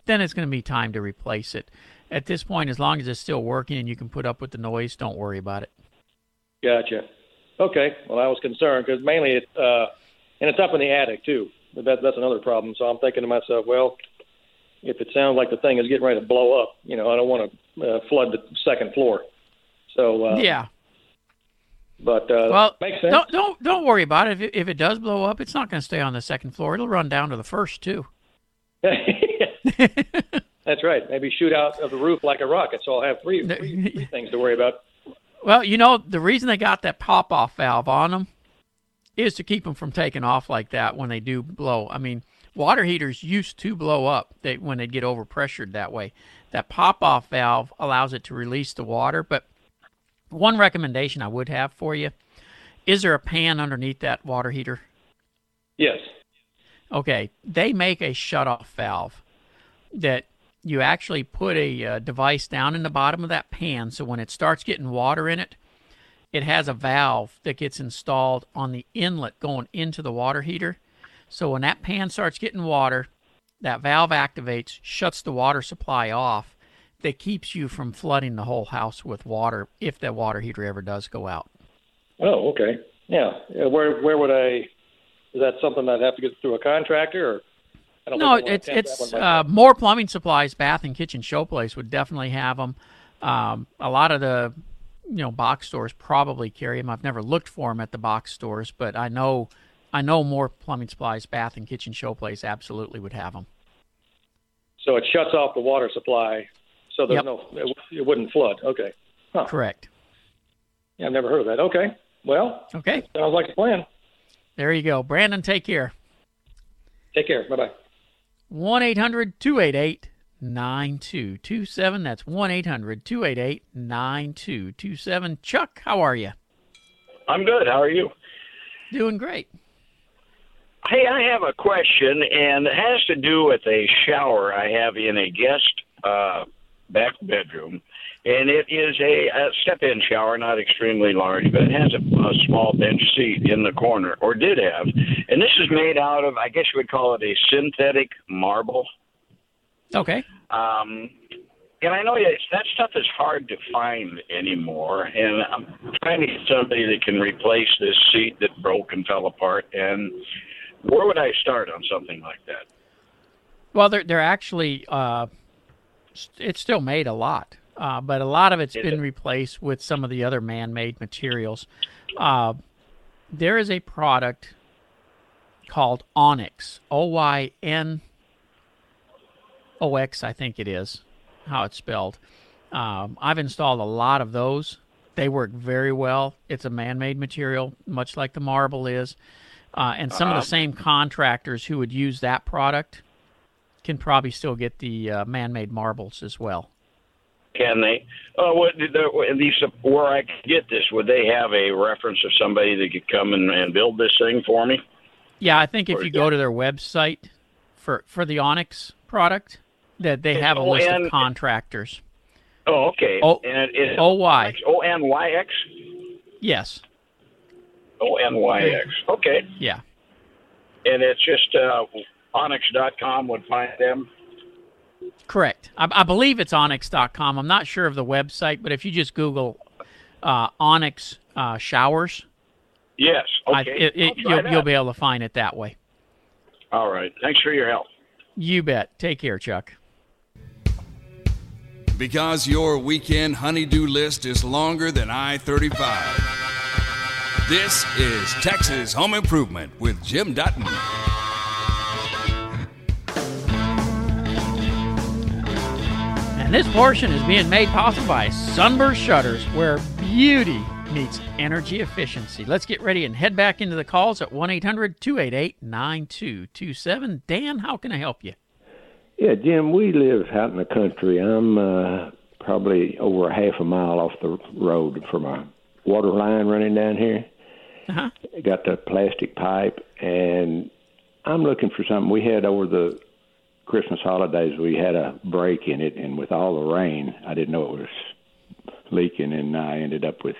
Then it's going to be time to replace it. At this point, as long as it's still working and you can put up with the noise, don't worry about it. Gotcha. Okay. Well, I was concerned because mainly it, uh, and it's up in the attic too. that, that's another problem. So I'm thinking to myself, well, if it sounds like the thing is getting ready to blow up, you know, I don't want to uh, flood the second floor. So uh, yeah. But uh, well, makes sense. don't don't don't worry about it. If it, if it does blow up, it's not going to stay on the second floor. It'll run down to the first too. That's right. Maybe shoot out of the roof like a rocket. So I'll have three, three, three things to worry about. Well, you know the reason they got that pop-off valve on them is to keep them from taking off like that when they do blow. I mean, water heaters used to blow up they, when they get overpressured that way. That pop-off valve allows it to release the water. But one recommendation I would have for you: is there a pan underneath that water heater? Yes. Okay, they make a shut-off valve that you actually put a uh, device down in the bottom of that pan so when it starts getting water in it it has a valve that gets installed on the inlet going into the water heater so when that pan starts getting water that valve activates shuts the water supply off that keeps you from flooding the whole house with water if that water heater ever does go out Oh, okay. Yeah. Where where would I? Is that something I'd have to get through a contractor, or no, it's it's that one myself. uh, Moore plumbing supplies. Bath and Kitchen Showplace would definitely have them. Um, a lot of the you know box stores probably carry them. I've never looked for them at the box stores, but I know I know Moore plumbing supplies. Bath and Kitchen Showplace absolutely would have them. so it shuts off the water supply, so there's Yep. no it, it wouldn't flood. Okay. Huh. Correct. Yeah, I've never heard of that. Okay. Well. Okay. Sounds like a plan. There you go, Brandon. Take care. Take care. Bye bye. 1 800 288 9227. That's 1 800 288 9227. Chuck, how are you? I'm good. How are you? Doing great. Hey, I have a question, and it has to do with a shower I have in a guest uh, back bedroom. And it is a, a step in shower, not extremely large, but it has a, a small bench seat in the corner, or did have. And this is made out of, I guess you would call it a synthetic marble. Okay. Um, and I know it's, that stuff is hard to find anymore. And I'm trying to get somebody that can replace this seat that broke and fell apart. And where would I start on something like that? Well, they're they're actually uh, it's still made a lot, uh, but a lot of it's been replaced with some of the other man-made materials. Uh, there is a product called Onyx, O Y N O X, I think it is how it's spelled. Um, I've installed a lot of those. They work very well. It's a man-made material, much like the marble is. Uh, and some of Uh-huh. the same contractors who would use that product can probably still get the uh, man-made marbles as well. Can they? Uh, what the, these where I could get this? Would they have a reference of somebody that could come and, and build this thing for me? Yeah, I think if Or- you go to their website for for the Onyx product, that they have a Oh, list of contractors. Oh, okay. O- and it is O Y. O N Y X. Yes. O N Y X. Okay. Yeah. And it's just uh, Onyx.com would find them. Correct. I, I believe it's onyx.com. I'm not sure of the website, but if you just Google uh, Onyx uh, showers, Yes. I- Okay. it, it, you'll, you'll be able to find it that way. All right. Thanks for your help. You bet. Take care, Chuck. Because your weekend honeydew list is longer than I 35. This is Texas Home Improvement with Jim Dutton. And this portion is being made possible by Sunburst Shutters, where beauty meets energy efficiency. Let's get ready and head back into the calls at 1 800 288 9227. Dan, how can I help you? Yeah, Jim, we live out in the country. I'm uh, probably over a half a mile off the road from a water line running down here. Uh-huh. Got the plastic pipe, and I'm looking for something. We had over the Christmas holidays, we had a break in it, and with all the rain, I didn't know it was leaking, and I ended up with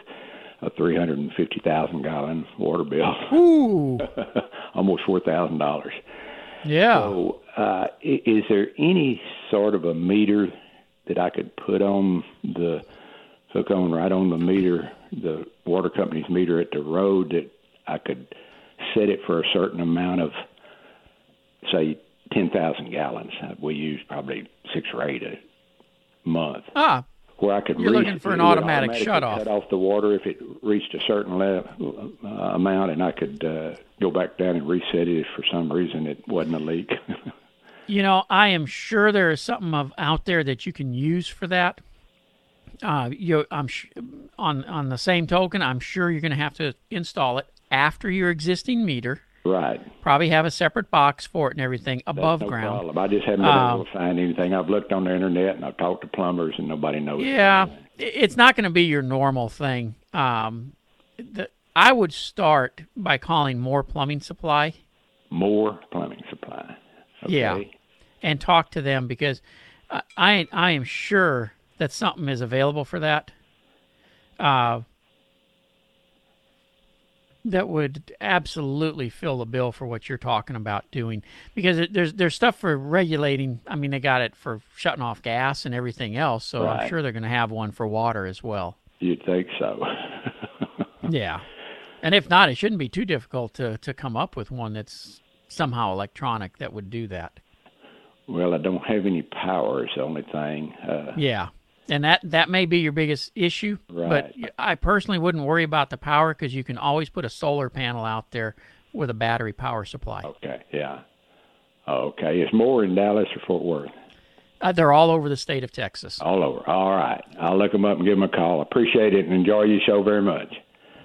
a 350,000 gallon water bill. Ooh. Almost $4,000. Yeah. So, uh, is there any sort of a meter that I could put on the hook on right on the meter, the water company's meter at the road that I could set it for a certain amount of say ten thousand gallons. We use probably six or eight a month. Ah, where I could You're reach, looking for an automatic shut-off. cut off the water if it reached a certain level, uh, amount, and I could uh, go back down and reset it if for some reason it wasn't a leak. You know, I am sure there is something of out there that you can use for that. Uh, you, I'm sh- on on the same token. I'm sure you're going to have to install it after your existing meter. Right. Probably have a separate box for it and everything above no ground. problem. I just haven't been Um, able to find anything. I've looked on the internet and I've talked to plumbers, and nobody knows. Yeah, i- it's not going to be your normal thing. Um, the, I would start by calling Moore plumbing supply. Moore plumbing supply. Yeah, and talk to them because I I, I am sure that something is available for that. Uh, that would absolutely fill the bill for what you're talking about doing because it, there's there's stuff for regulating. I mean, they got it for shutting off gas and everything else, so I'm sure they're going to have one for water as well. You'd think so. Yeah. And if not, it shouldn't be too difficult to, to come up with one that's somehow electronic that would do that. well, I don't have any power. Is the only thing. Uh, Yeah. And that, that may be your biggest issue. But I personally wouldn't worry about the power because you can always put a solar panel out there with a battery power supply. Okay. Yeah. Okay. It's Moore in Dallas or Fort Worth. Uh, they're all over the state of Texas. All over. All right. I'll look them up and give them a call. Appreciate it and enjoy your show very much.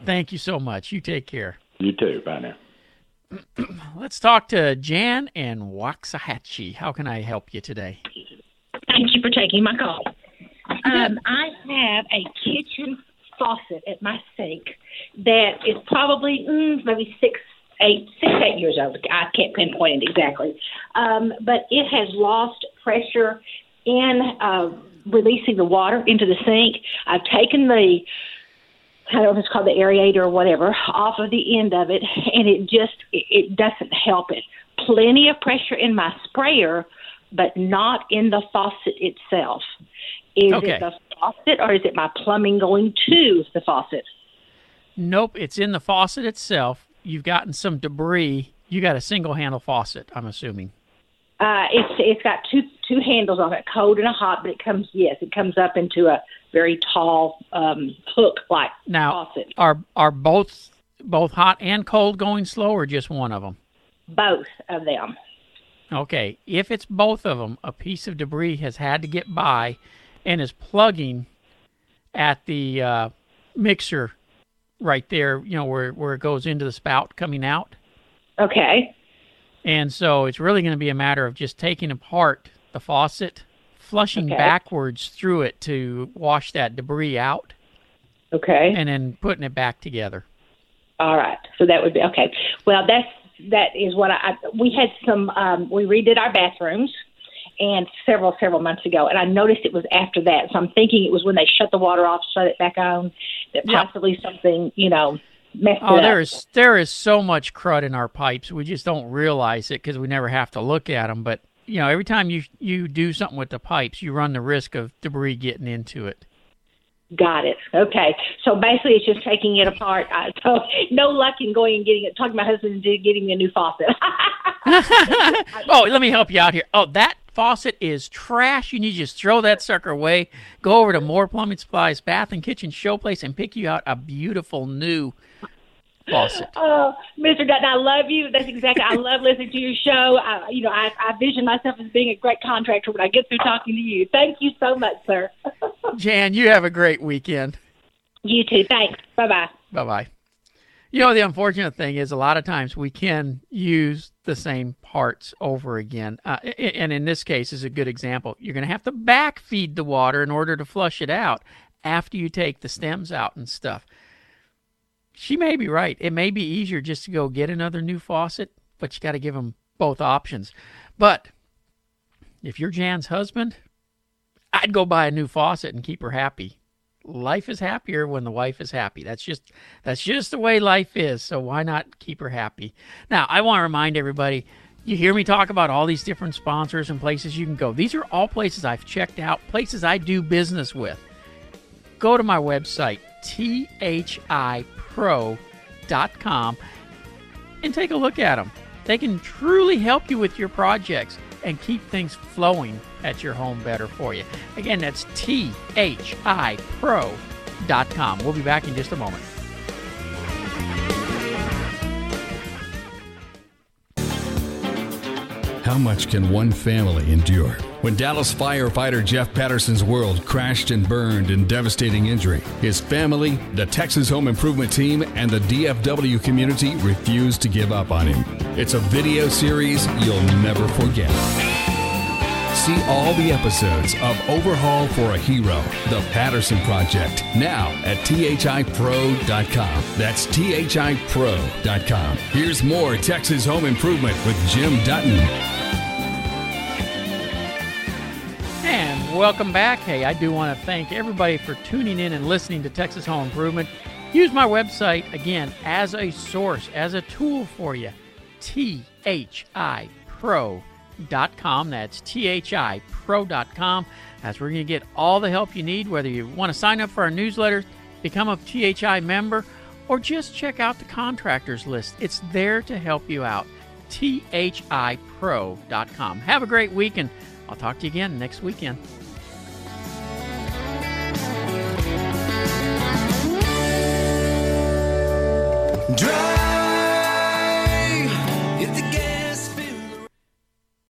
Thank you so much. You take care. You too. Bye now. Let's talk to Jan and Waxahachie. How can I help you today? Thank you for taking my call. Um, I have a kitchen faucet at my sink that is probably mm, maybe six, eight, six, eight years old. I can't pinpoint it exactly, um, but it has lost pressure in uh, releasing the water into the sink. I've taken the I don't know if it's called the aerator or whatever, off of the end of it, and it just it, it doesn't help it. Plenty of pressure in my sprayer, but not in the faucet itself. Is Okay. it the faucet or is it my plumbing going to the faucet? Nope, it's in the faucet itself. You've gotten some debris. You got a single handle faucet, I'm assuming. Uh, it's it's got two two handles on it, cold and a hot, but it comes yes, it comes up into a very tall um, hook like Now, faucet. are are both both hot and cold going slow, or just one of them? Both of them. Okay, if it's both of them, a piece of debris has had to get by, and is plugging at the uh, mixer right there. You know where where it goes into the spout coming out. Okay. And so it's really going to be a matter of just taking apart the faucet, flushing Okay. backwards through it to wash that debris out. Okay. And then putting it back together. All right. So that would be okay. Well, that's that is what I, I we had some um we redid our bathrooms and several several months ago and I noticed it was after that. So I'm thinking it was when they shut the water off, shut it back on, that Yeah. possibly something, you know, messed Oh, it there up. is there is so much crud in our pipes. We just don't realize it because we never have to look at them. But you know, every time you you do something with the pipes, you run the risk of debris getting into it. Got it. Okay. So basically, it's just taking it apart. Uh, so no luck in going and getting it. Talking to my husband and getting me a new faucet. oh, let me help you out here. Oh, that faucet is trash. You need to just throw that sucker away. Go over to Moore Plumbing Supplies Bath and Kitchen Showplace and pick you out a beautiful new faucet. Oh, Mr. Dutton, I love you. That's exactly. I love listening to your show. I, you know, I, I vision myself as being a great contractor when I get through talking to you. Thank you so much, sir. Jan, you have a great weekend. You too. Thanks. Bye bye. Bye bye. You know, the unfortunate thing is a lot of times we can use the same parts over again. Uh, and in this case is a good example. You're going to have to back feed the water in order to flush it out after you take the stems out and stuff. She may be right. It may be easier just to go get another new faucet, but you got to give them both options. But if you're Jan's husband, I'd go buy a new faucet and keep her happy life is happier when the wife is happy. That's just that's just the way life is. So why not keep her happy? Now, I want to remind everybody, you hear me talk about all these different sponsors and places you can go. These are all places I've checked out, places I do business with. Go to my website thipro.com and take a look at them. They can truly help you with your projects and keep things flowing at your home better for you. Again, that's thipro.com. We'll be back in just a moment. How much can one family endure? When Dallas firefighter Jeff Patterson's world crashed and burned in devastating injury, his family, the Texas Home Improvement Team, and the DFW community refused to give up on him. It's a video series you'll never forget. See all the episodes of Overhaul for a Hero, The Patterson Project, now at thipro.com. That's thipro.com. Here's more Texas Home Improvement with Jim Dutton. Welcome back. Hey, I do want to thank everybody for tuning in and listening to Texas Home Improvement. Use my website again as a source, as a tool for you. THIPro.com. That's THIPro.com. That's where you're going to get all the help you need, whether you want to sign up for our newsletter, become a THI member, or just check out the contractors list. It's there to help you out. THIPro.com. Have a great week, and I'll talk to you again next weekend. Drive.